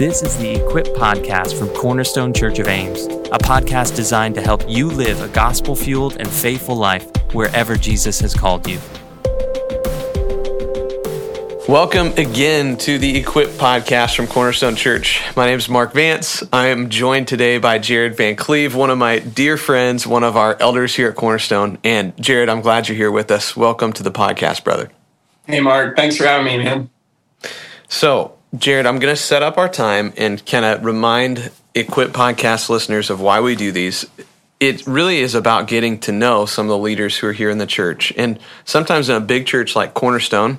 This is the Equip Podcast from Cornerstone Church of Ames, a podcast designed to help you live a gospel fueled and faithful life wherever Jesus has called you. Welcome again to the Equip Podcast from Cornerstone Church. My name is Mark Vance. I am joined today by Jared Van Cleve, one of my dear friends, one of our elders here at Cornerstone. And Jared, I'm glad you're here with us. Welcome to the podcast, brother. Hey, Mark. Thanks for having me, man. So, Jared, I'm going to set up our time and kind of remind Equip podcast listeners of why we do these. It really is about getting to know some of the leaders who are here in the church. And sometimes in a big church like Cornerstone,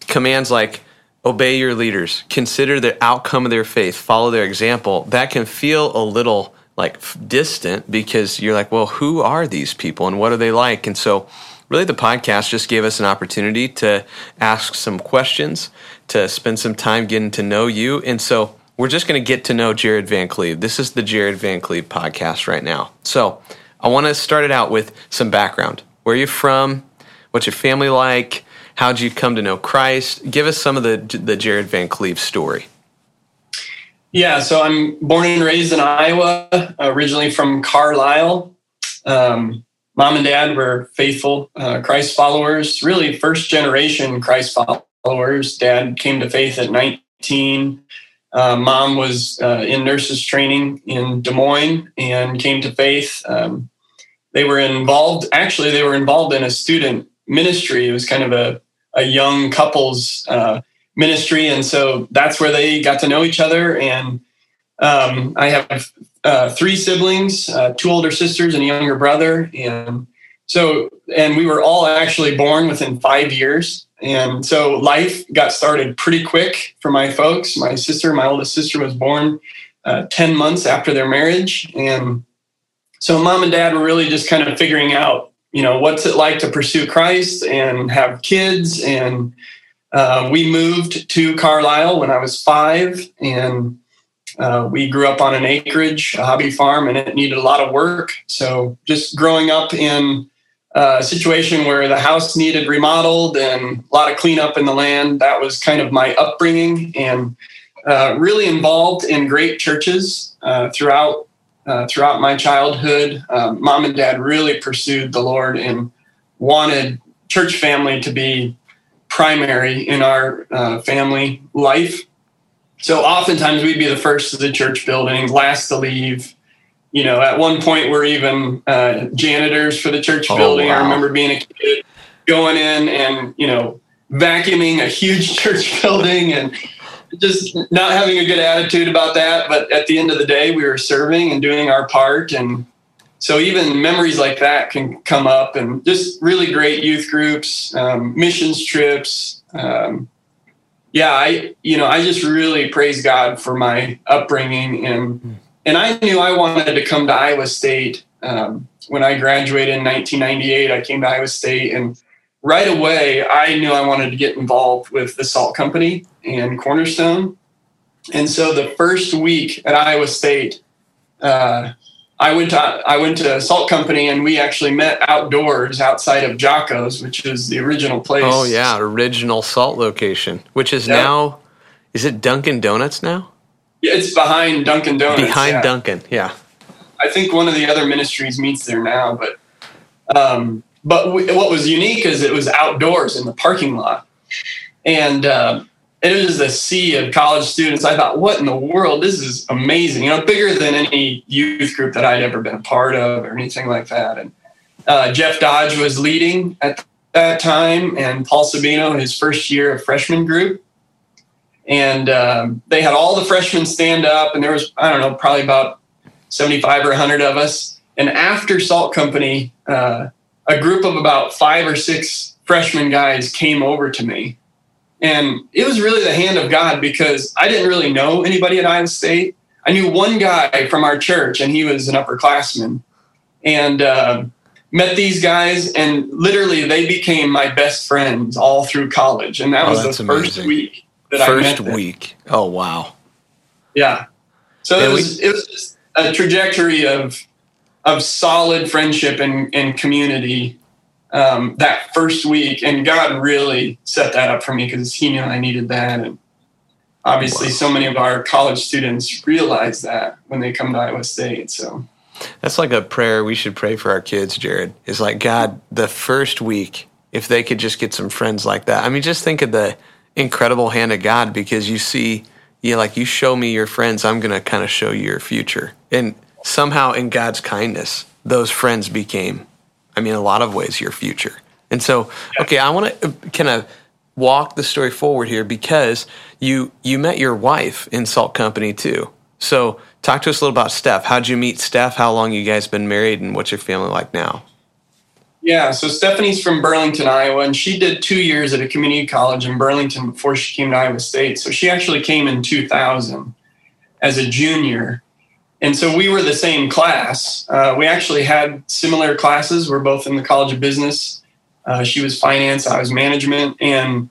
commands like obey your leaders, consider the outcome of their faith, follow their example, that can feel a little like distant because you're like, well, who are these people and what are they like? And so, really, the podcast just gave us an opportunity to ask some questions to spend some time getting to know you. And so we're just going to get to know Jared Van Cleve. This is the Jared Van Cleve podcast right now. So I want to start it out with some background. Where are you from? What's your family like? How'd you come to know Christ? Give us some of the the Jared Van Cleve story. Yeah, so I'm born and raised in Iowa, originally from Carlisle. Um, mom and dad were faithful uh, Christ followers, really first generation Christ followers. Dad came to faith at 19. Uh, mom was uh, in nurses training in Des Moines and came to faith. Um, they were involved, actually, they were involved in a student ministry. It was kind of a, a young couples uh, ministry. And so that's where they got to know each other. And um, I have uh, three siblings, uh, two older sisters and a younger brother. And so, and we were all actually born within five years. And so life got started pretty quick for my folks. My sister, my oldest sister, was born uh, 10 months after their marriage. And so mom and dad were really just kind of figuring out, you know, what's it like to pursue Christ and have kids. And uh, we moved to Carlisle when I was five. And uh, we grew up on an acreage, a hobby farm, and it needed a lot of work. So just growing up in a situation where the house needed remodeled and a lot of cleanup in the land. That was kind of my upbringing and uh, really involved in great churches uh, throughout uh, throughout my childhood. Um, mom and dad really pursued the Lord and wanted church family to be primary in our uh, family life. So oftentimes we'd be the first to the church building, last to leave, you know, at one point we're even uh, janitors for the church oh, building. Wow. I remember being a kid going in and, you know, vacuuming a huge church building and just not having a good attitude about that. But at the end of the day, we were serving and doing our part. And so even memories like that can come up and just really great youth groups, um, missions trips. Um, yeah, I, you know, I just really praise God for my upbringing and, and I knew I wanted to come to Iowa State. Um, when I graduated in 1998, I came to Iowa State, and right away I knew I wanted to get involved with the salt company and Cornerstone. And so the first week at Iowa State, uh, I went to I went to Salt Company and we actually met outdoors outside of Jocko's, which is the original place. Oh yeah, original salt location, which is now is it Dunkin' Donuts now? Yeah, it's behind Dunkin' Donuts. Behind yeah. Dunkin', yeah. I think one of the other ministries meets there now, but um, but what was unique is it was outdoors in the parking lot, and uh, it was a sea of college students. I thought, what in the world? This is amazing. You know, bigger than any youth group that I'd ever been a part of or anything like that. And uh, Jeff Dodge was leading at that time, and Paul Sabino, his first year of freshman group and um, they had all the freshmen stand up and there was i don't know probably about 75 or 100 of us and after salt company uh, a group of about five or six freshman guys came over to me and it was really the hand of god because i didn't really know anybody at iowa state i knew one guy from our church and he was an upperclassman and uh, met these guys and literally they became my best friends all through college and that oh, was the first week that First week. Oh wow. Yeah. So it was we, it was just a trajectory of of solid friendship and, and community um, that first week, and God really set that up for me because He knew I needed that, and obviously so many of our college students realize that when they come to Iowa State. So That's like a prayer we should pray for our kids, Jared. Is like, God, the first week, if they could just get some friends like that. I mean, just think of the incredible hand of God because you see, you know, like you show me your friends, I'm going to kind of show you your future. And somehow in God's kindness, those friends became, I mean, a lot of ways your future. And so, okay, I want to kind of walk the story forward here because you you met your wife in Salt Company too. So talk to us a little about Steph. How'd you meet Steph? How long you guys been married, and what's your family like now? Yeah, so Stephanie's from Burlington, Iowa, and she did two years at a community college in Burlington before she came to Iowa State. So she actually came in 2000 as a junior. And so we were the same class. Uh, we actually had similar classes. We're both in the College of Business. Uh, she was finance, I was management. And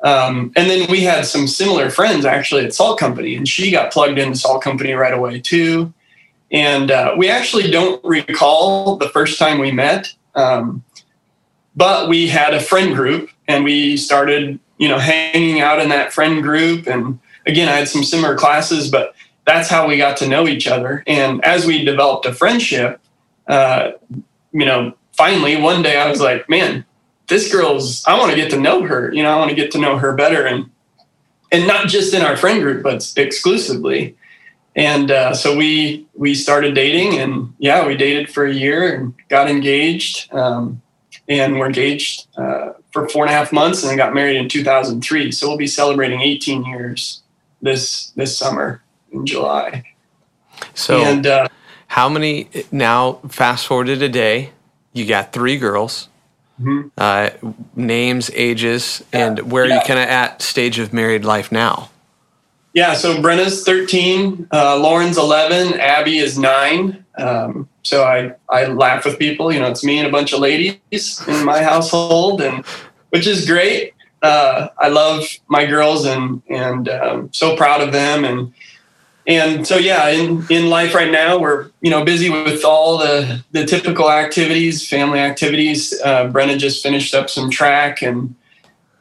um, and then we had some similar friends actually at Salt Company, and she got plugged into Salt Company right away too. And uh, we actually don't recall the first time we met. Um, but we had a friend group and we started, you know, hanging out in that friend group. And again, I had some similar classes, but that's how we got to know each other. And as we developed a friendship, uh, you know, finally one day I was like, man, this girl's, I want to get to know her. You know, I want to get to know her better. And, and not just in our friend group, but exclusively and uh, so we we started dating and yeah we dated for a year and got engaged um, and we're engaged uh, for four and a half months and then got married in 2003 so we'll be celebrating 18 years this this summer in july So and uh, how many now? Fast forward to today, you got three girls. Mhm. Uh, names, ages, and where are you kind of at stage of married life now? yeah so brenna's 13 uh, lauren's 11 abby is 9 um, so I, I laugh with people you know it's me and a bunch of ladies in my household and which is great uh, i love my girls and and um, so proud of them and and so yeah in, in life right now we're you know busy with all the the typical activities family activities uh, brenna just finished up some track and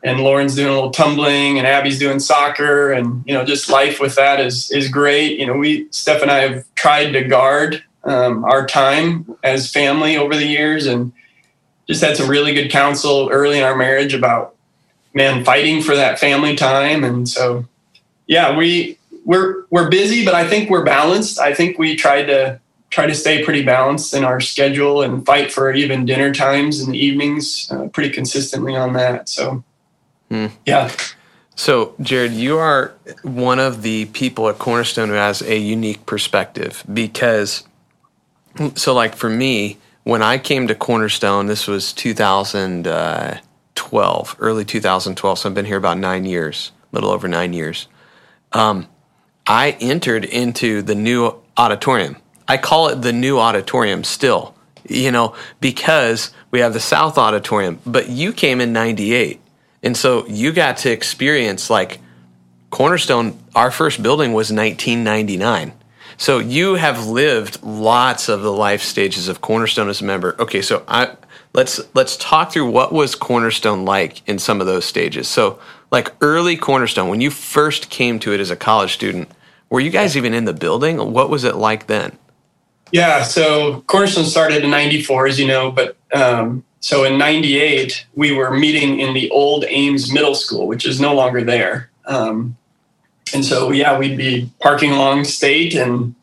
and Lauren's doing a little tumbling, and Abby's doing soccer, and you know, just life with that is is great. You know, we Steph and I have tried to guard um, our time as family over the years, and just had some really good counsel early in our marriage about man fighting for that family time, and so yeah, we we're we're busy, but I think we're balanced. I think we tried to try to stay pretty balanced in our schedule and fight for even dinner times in the evenings uh, pretty consistently on that. So. Yeah. So, Jared, you are one of the people at Cornerstone who has a unique perspective because, so like for me, when I came to Cornerstone, this was 2012, early 2012. So I've been here about nine years, a little over nine years. Um, I entered into the new auditorium. I call it the new auditorium still, you know, because we have the South Auditorium, but you came in 98. And so you got to experience like Cornerstone, our first building was 1999. So you have lived lots of the life stages of Cornerstone as a member. Okay, so I let's let's talk through what was Cornerstone like in some of those stages. So like early Cornerstone, when you first came to it as a college student, were you guys even in the building? What was it like then? Yeah, so Cornerstone started in 94, as you know, but um, so in 98, we were meeting in the old Ames Middle School, which is no longer there. Um, and so, yeah, we'd be parking along state and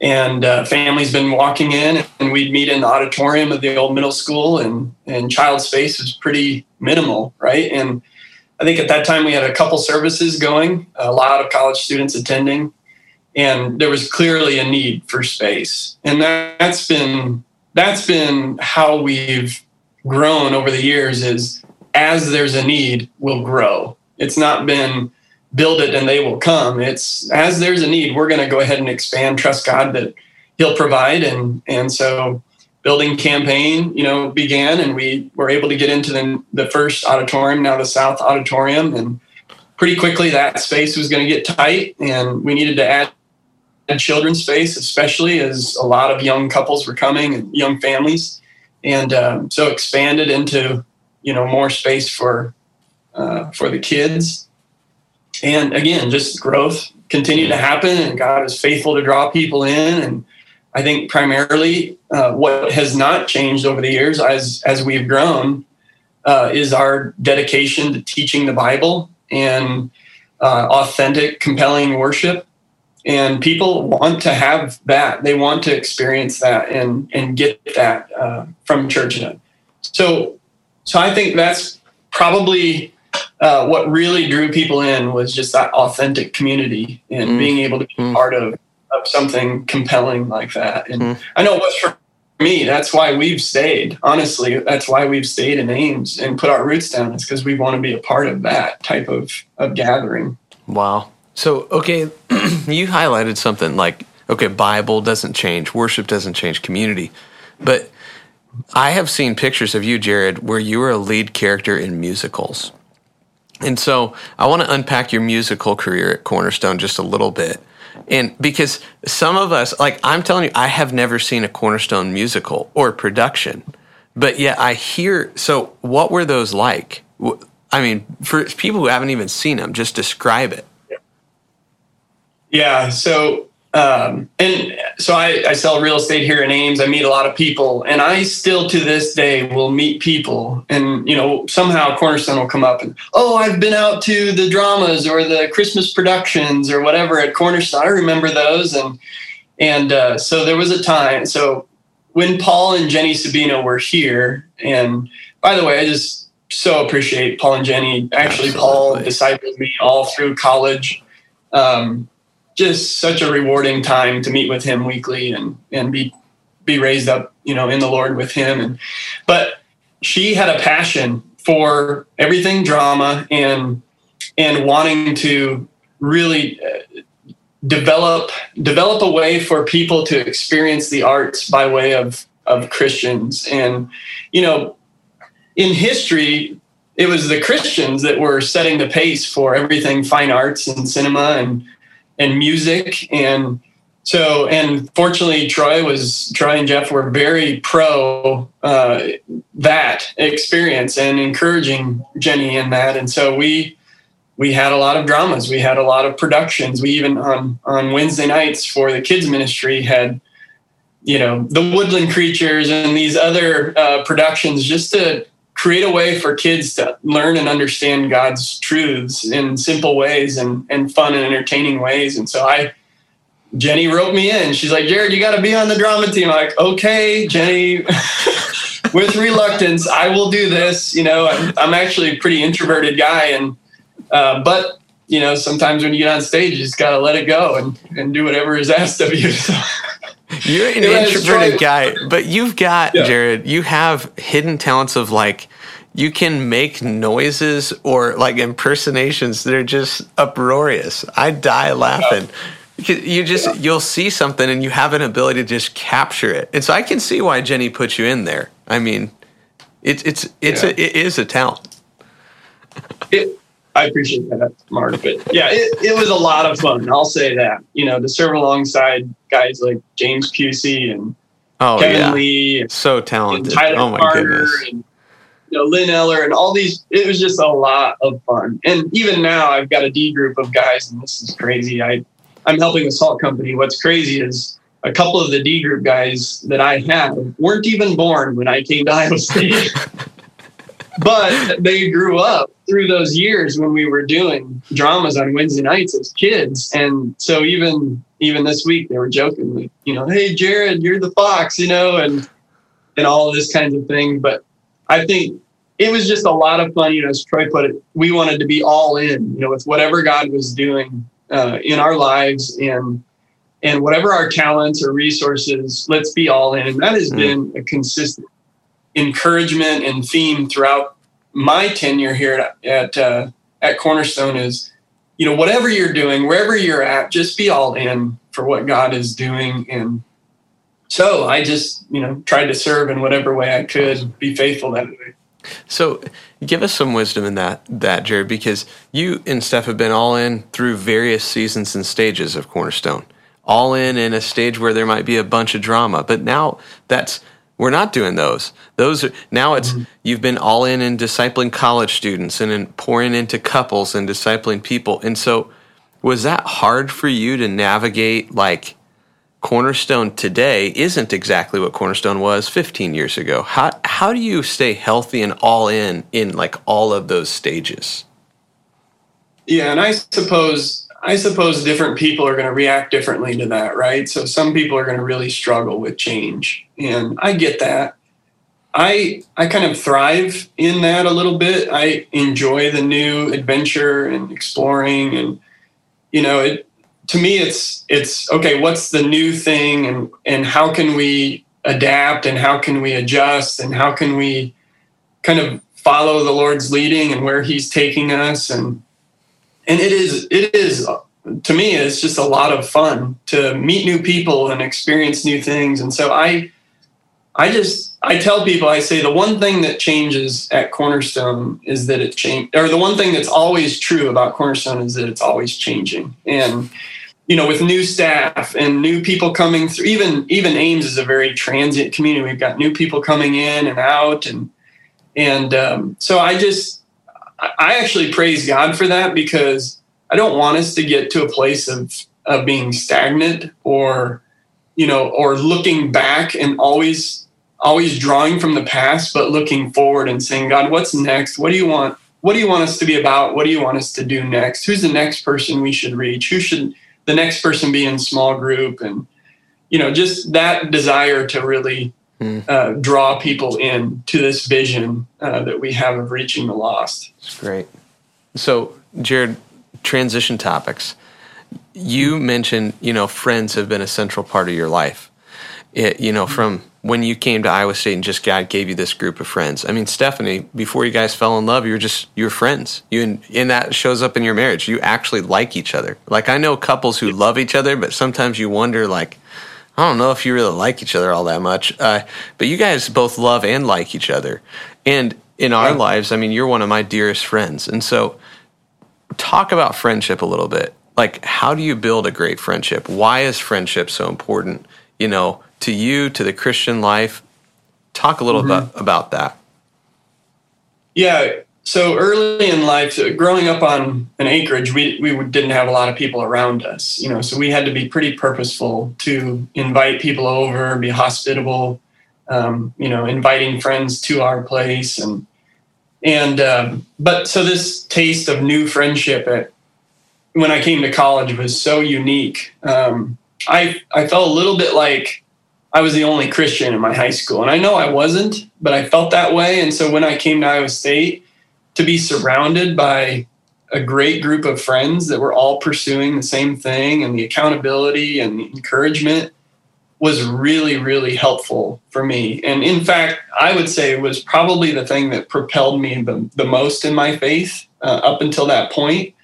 and uh, families been walking in and we'd meet in the auditorium of the old middle school and and child space was pretty minimal right and i think at that time we had a couple services going a lot of college students attending and there was clearly a need for space. And that, that's been that's been how we've grown over the years is as there's a need we'll grow. It's not been build it and they will come. It's as there's a need we're going to go ahead and expand trust god that he'll provide and and so building campaign you know began and we were able to get into the, the first auditorium now the south auditorium and pretty quickly that space was going to get tight and we needed to add a children's space, especially as a lot of young couples were coming and young families, and um, so expanded into you know more space for uh, for the kids. and again, just growth continued to happen, and God is faithful to draw people in. And I think primarily uh, what has not changed over the years as as we've grown uh, is our dedication to teaching the Bible and uh, authentic, compelling worship. And people want to have that; they want to experience that and and get that uh, from church. So, so I think that's probably uh, what really drew people in was just that authentic community and mm. being able to be mm. part of, of something compelling like that. And mm. I know it was for me. That's why we've stayed. Honestly, that's why we've stayed in Ames and put our roots down. It's because we want to be a part of that type of, of gathering. Wow. So, okay, you highlighted something like, okay, Bible doesn't change, worship doesn't change, community. But I have seen pictures of you, Jared, where you were a lead character in musicals. And so I want to unpack your musical career at Cornerstone just a little bit. And because some of us, like I'm telling you, I have never seen a Cornerstone musical or production, but yet I hear. So, what were those like? I mean, for people who haven't even seen them, just describe it. Yeah. So um, and so I, I, sell real estate here in Ames. I meet a lot of people, and I still to this day will meet people, and you know somehow Cornerstone will come up and oh, I've been out to the dramas or the Christmas productions or whatever at Cornerstone. I remember those, and and uh, so there was a time. So when Paul and Jenny Sabino were here, and by the way, I just so appreciate Paul and Jenny. Actually, Absolutely. Paul discipled me all through college. Um, just such a rewarding time to meet with him weekly and and be be raised up you know in the lord with him. And but she had a passion for everything drama and and wanting to really uh, develop develop a way for people to experience the arts by way of of Christians. And you know in history it was the Christians that were setting the pace for everything fine arts and cinema and and music and so and fortunately troy was troy and jeff were very pro uh, that experience and encouraging jenny in that and so we we had a lot of dramas we had a lot of productions. We even on on wednesday nights for the kids ministry had you know the woodland creatures and these other uh, productions just to create a way for kids to learn and understand God's truths in simple ways and, and fun and entertaining ways. And so I, Jenny wrote me in. She's like, Jared, you got to be on the drama team. I'm like, okay, Jenny, with reluctance, I will do this. You know, I'm, I'm actually a pretty introverted guy. And, uh, but, you know, sometimes when you get on stage, you just got to let it go and, and do whatever is asked of you. So, You're an introverted guy, but you've got yeah. Jared. You have hidden talents of like you can make noises or like impersonations that are just uproarious. I die laughing. Yeah. You just yeah. you'll see something and you have an ability to just capture it, and so I can see why Jenny put you in there. I mean, it's it's it's a, it is a talent. It, I appreciate that, Mark. But yeah, it, it was a lot of fun. I'll say that. You know, to serve alongside guys like James Pusey and oh, Kevin yeah. Lee, and, so talented. Tyler oh my Carter goodness. And, you know, Lynn Eller and all these. It was just a lot of fun. And even now, I've got a D group of guys, and this is crazy. I I'm helping a salt company. What's crazy is a couple of the D group guys that I have weren't even born when I came to Iowa State. but they grew up through those years when we were doing dramas on Wednesday nights as kids. And so even even this week they were joking like, you know, hey Jared, you're the fox, you know, and and all of this kinds of thing. But I think it was just a lot of fun, you know, as Troy put it, we wanted to be all in, you know, with whatever God was doing uh, in our lives and and whatever our talents or resources, let's be all in. And that has mm. been a consistent encouragement and theme throughout my tenure here at at, uh, at Cornerstone is, you know, whatever you're doing, wherever you're at, just be all in for what God is doing. And so I just, you know, tried to serve in whatever way I could, be faithful that way. So, give us some wisdom in that, that Jared, because you and Steph have been all in through various seasons and stages of Cornerstone. All in in a stage where there might be a bunch of drama, but now that's we're not doing those. Those are, now it's mm-hmm. you've been all in in discipling college students and in pouring into couples and discipling people. And so was that hard for you to navigate like Cornerstone today isn't exactly what Cornerstone was 15 years ago. How how do you stay healthy and all in in like all of those stages? Yeah, and I suppose I suppose different people are going to react differently to that, right? So some people are going to really struggle with change, and I get that. I I kind of thrive in that a little bit. I enjoy the new adventure and exploring, and you know, it to me it's it's okay. What's the new thing, and and how can we adapt, and how can we adjust, and how can we kind of follow the Lord's leading and where He's taking us, and and it is it is to me it's just a lot of fun to meet new people and experience new things and so i i just i tell people i say the one thing that changes at cornerstone is that it changed or the one thing that's always true about cornerstone is that it's always changing and you know with new staff and new people coming through even even ames is a very transient community. We've got new people coming in and out and and um, so i just I actually praise God for that because I don't want us to get to a place of of being stagnant or you know or looking back and always always drawing from the past but looking forward and saying God what's next? What do you want? What do you want us to be about? What do you want us to do next? Who's the next person we should reach? Who should the next person be in small group and you know just that desire to really mm. uh, draw people in to this vision uh, that we have of reaching the lost. That's great. So, Jared, transition topics. You mentioned, you know, friends have been a central part of your life. It, you know, from when you came to Iowa State and just God gave you this group of friends. I mean, Stephanie, before you guys fell in love, you were just you were friends. You and, and that shows up in your marriage. You actually like each other. Like I know couples who love each other, but sometimes you wonder, like, I don't know if you really like each other all that much, uh, but you guys both love and like each other. And in our lives, I mean, you're one of my dearest friends. And so, talk about friendship a little bit. Like, how do you build a great friendship? Why is friendship so important, you know, to you, to the Christian life? Talk a little mm-hmm. bit about that. Yeah, so early in life, growing up on an acreage, we, we didn't have a lot of people around us, you know, so we had to be pretty purposeful to invite people over, be hospitable, um, you know, inviting friends to our place. And, and, um, but so this taste of new friendship at, when I came to college was so unique. Um, I, I felt a little bit like I was the only Christian in my high school. And I know I wasn't, but I felt that way. And so when I came to Iowa State, to be surrounded by a great group of friends that were all pursuing the same thing and the accountability and the encouragement was really really helpful for me and in fact i would say it was probably the thing that propelled me the, the most in my faith uh, up until that point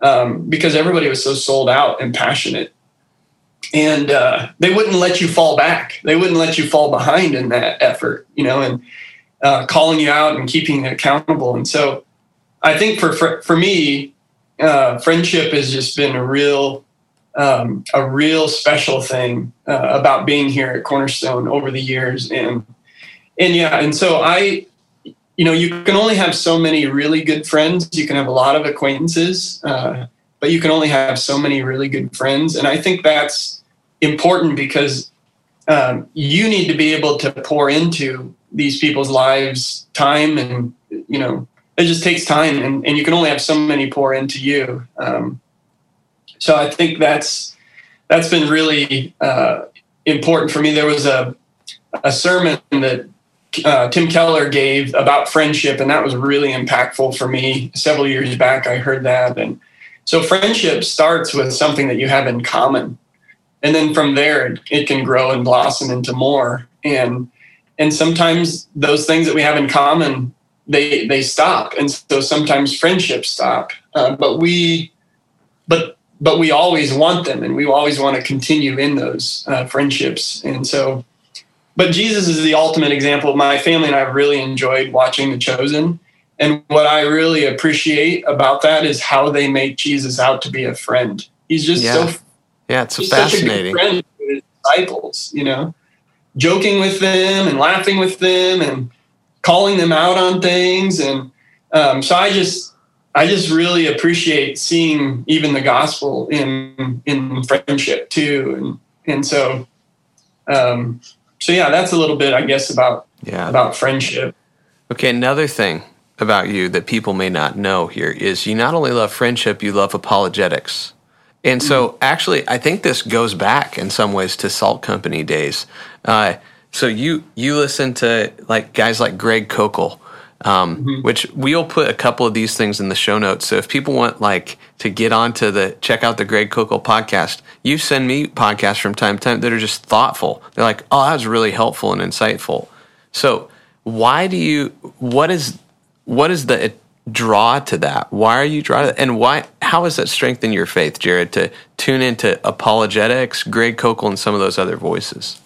um, because everybody was so sold out and passionate and uh, they wouldn't let you fall back they wouldn't let you fall behind in that effort you know and uh, calling you out and keeping you accountable. And so I think for, for, for me, uh, friendship has just been a real, um, a real special thing uh, about being here at Cornerstone over the years. And, and yeah, and so I, you know, you can only have so many really good friends. You can have a lot of acquaintances, uh, but you can only have so many really good friends. And I think that's important because um, you need to be able to pour into these people's lives time and you know it just takes time and, and you can only have so many pour into you. Um, so i think that's that's been really uh, important for me. There was a, a sermon that uh, tim keller gave about friendship and that was really impactful for me several years back. I heard that and so friendship starts with something that you have in common. And then from there it, can grow and blossom into more. And and sometimes those things that we have in common they they stop. And so sometimes friendships stop. Uh, but we but but we always want them and we always want to continue in those uh, friendships. And so but jesus is the ultimate example. My family and i have really enjoyed watching the chosen and what i really appreciate about that is how they make jesus out to be a friend he's just yeah. so yeah it's fascinating friend to his disciples you know joking with them and laughing with them and calling them out on things. And um, so I just, I just really appreciate seeing even the gospel in in friendship too, and and so, um, so yeah, that's a little bit, I guess, about yeah about friendship. Okay, another thing about you that people may not know here is you not only love friendship, you love apologetics. And so, mm-hmm. actually, I think this goes back in some ways to Salt Company days. Uh, so you you listen to like guys like Greg Koukl, um, mm-hmm. which we'll put a couple of these things in the show notes. So if people want like to get onto the check out the Greg Koukl podcast, you send me podcasts from time to time that are just thoughtful. They're like, oh, that was really helpful and insightful. So why do you? What is what is the draw to that? Why are you drawn to that? And why, how has that strengthened your faith, Jared, to tune into apologetics, Greg Koukl, and some of those other voices?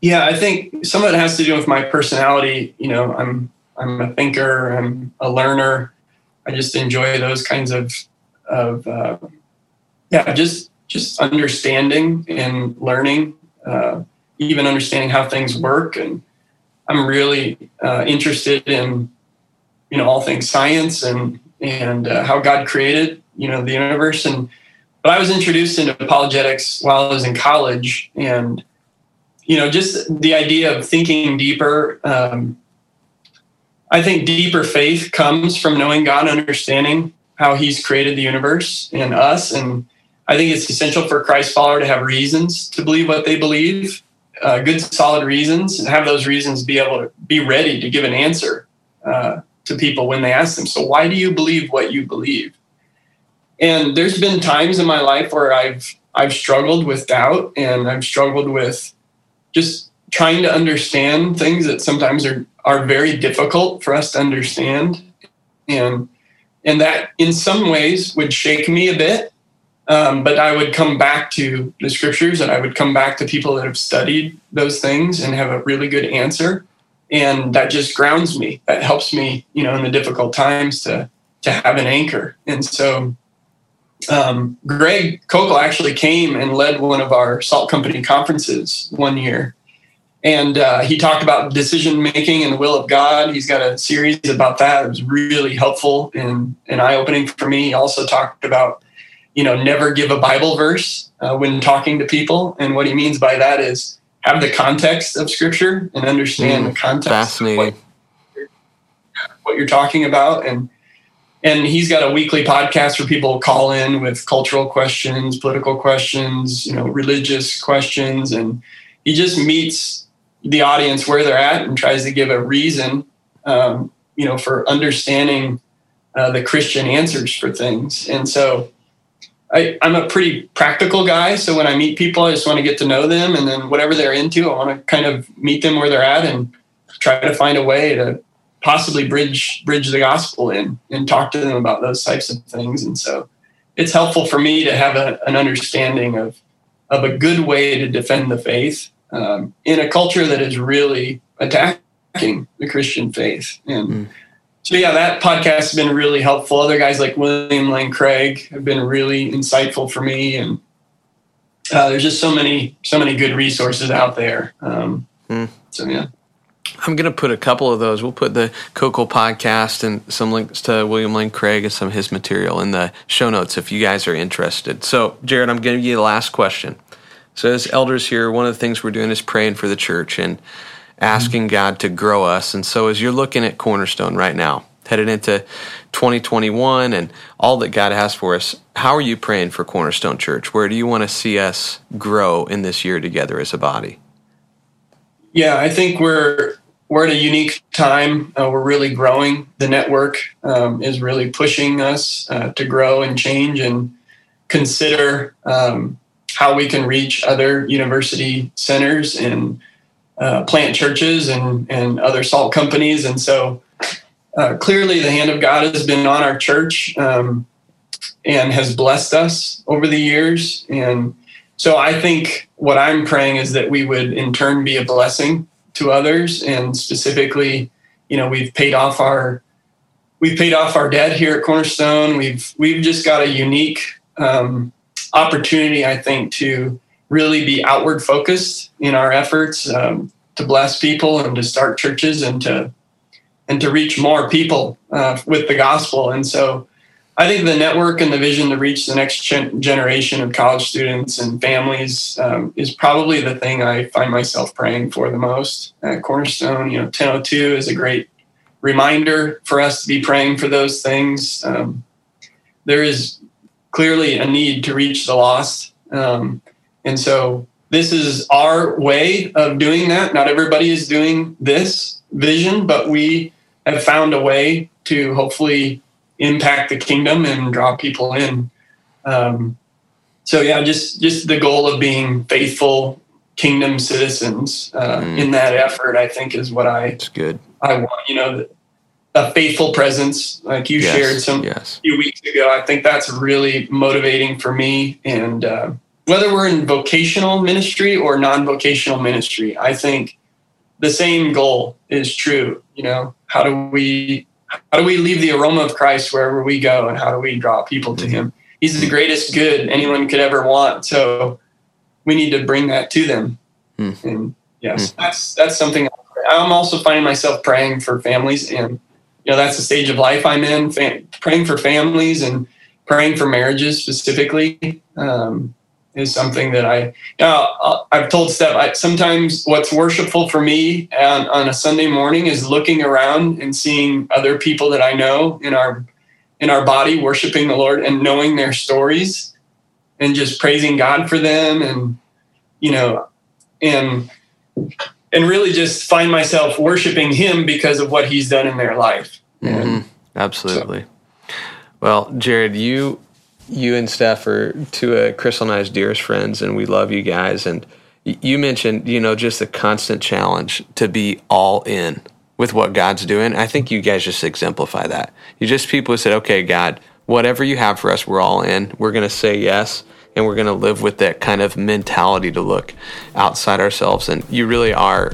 Yeah, I think some of it has to do with my personality. You know, I'm I'm a thinker, I'm a learner. I just enjoy those kinds of of uh, yeah, just just understanding and learning, uh, even understanding how things work. And I'm really uh, interested in you know all things science and and uh, how God created you know the universe. And but I was introduced into apologetics while I was in college. And you know just the idea of thinking deeper um, I think deeper faith comes from knowing God understanding how he's created the universe and us. And I think it's essential for Christ follower to have reasons to believe what they believe uh, good solid reasons and have those reasons be able to be ready to give an answer uh, to people when they ask them, so why do you believe what you believe? And there's been times in my life where I've I've struggled with doubt and I've struggled with just trying to understand things that sometimes are are very difficult for us to understand. And and that in some ways would shake me a bit. Um, but I would come back to the scriptures and I would come back to people that have studied those things and have a really good answer. And that just grounds me. That helps me you know in the difficult times to to have an anchor. And so um, greg koukl actually came and led one of our salt company conferences one year. And uh, he talked about decision making and the will of god. He's got a series about that. It was really helpful and, and eye-opening for me. He also talked about you know never give a bible verse uh, when talking to people. And what he means by that is have the context of scripture and understand mm, the context fascinating. What, what, you're talking about. And and he's got a weekly podcast where people call in with cultural questions political questions you know religious questions. And he just meets the audience where they're at and tries to give a reason um, you know for understanding uh, the christian answers for things. And so I, am a pretty practical guy. So when I meet people, I just want to get to know them. And then whatever they're into, I want to kind of meet them where they're at and try to find a way to possibly bridge bridge the gospel in and talk to them about those types of things. And so it's helpful for me to have a, an understanding of of a good way to defend the faith um, in a culture that is really attacking the Christian faith. And mm so yeah, that podcast has been really helpful. Other guys like William Lane Craig have been really insightful for me, and uh, there's just so many so many good resources out there. Um, mm. So yeah. I'm going to put a couple of those. We'll put the Koukl podcast and some links to William Lane Craig and some of his material in the show notes if you guys are interested. So, Jared, I'm going to give you the last question. So, as elders here, one of the things we're doing is praying for the church. And asking God to grow us. And so as you're looking at Cornerstone right now, headed into 2021 and all that God has for us, how are you praying for Cornerstone Church? Where do you want to see us grow in this year together as a body? Yeah, I think we're we're at a unique time. Uh, we're really growing. The network um, is really pushing us uh, to grow and change and consider um, how we can reach other university centers and uh, plant churches and, and other salt companies. And so uh, clearly the hand of God has been on our church um, and has blessed us over the years. And so I think what I'm praying is that we would in turn be a blessing to others. And specifically, you know, we've paid off our we've paid off our debt here at Cornerstone. We've we've just got a unique um, opportunity, I think, to really be outward focused in our efforts um, to bless people and to start churches and to and to reach more people uh, with the gospel. And so I think the network and the vision to reach the next gen- generation of college students and families um, is probably the thing I find myself praying for the most. At Cornerstone, you know, 1002 is a great reminder for us to be praying for those things. Um, there is clearly a need to reach the lost. Um, and so this is our way of doing that. Not everybody is doing this vision, but we have found a way to hopefully impact the kingdom and draw people in. Um, so yeah, just just the goal of being faithful kingdom citizens uh, mm. in that effort, I think, is what I. It's good. I want you know a faithful presence, like you yes, shared some yes. few weeks ago. I think that's really motivating for me. And uh, whether we're in vocational ministry or non-vocational ministry, I think the same goal is true. You know, how do we how do we leave the aroma of Christ wherever we go, and how do we draw people to mm-hmm. Him? He's the greatest good anyone could ever want. So we need to bring that to them. Mm. And yes, mm. that's that's something I'm also finding myself praying for families, and you know that's the stage of life I'm in. Fam- praying for families and praying for marriages specifically. Um, is something that I, you know, I've told Steph, I, sometimes what's worshipful for me on, on, a Sunday morning is looking around and seeing other people that I know in our, in our body worshiping the Lord and knowing their stories and just praising God for them. And, you know, and, and really just find myself worshiping him because of what he's done in their life. Mm-hmm. Absolutely. So. Well, Jared, you you and Steph are two of Crystal and I's dearest friends, and we love you guys. And you mentioned, you know, just the constant challenge to be all in with what God's doing. I think you guys just exemplify that. You just people who said, okay, God, whatever you have for us, we're all in. We're going to say yes, and we're going to live with that kind of mentality to look outside ourselves. And you really are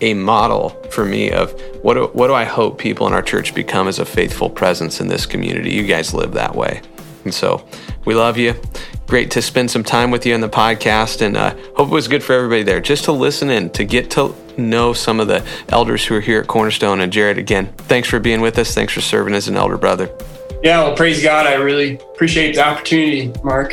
a model for me of what do, what do I hope people in our church become as a faithful presence in this community. You guys live that way. And so we love you. Great to spend some time with you in the podcast and uh, hope it was good for everybody there just to listen in, to get to know some of the elders who are here at Cornerstone. And Jared, again, thanks for being with us. Thanks for serving as an elder brother. Yeah, well, praise God. I really appreciate the opportunity, Mark.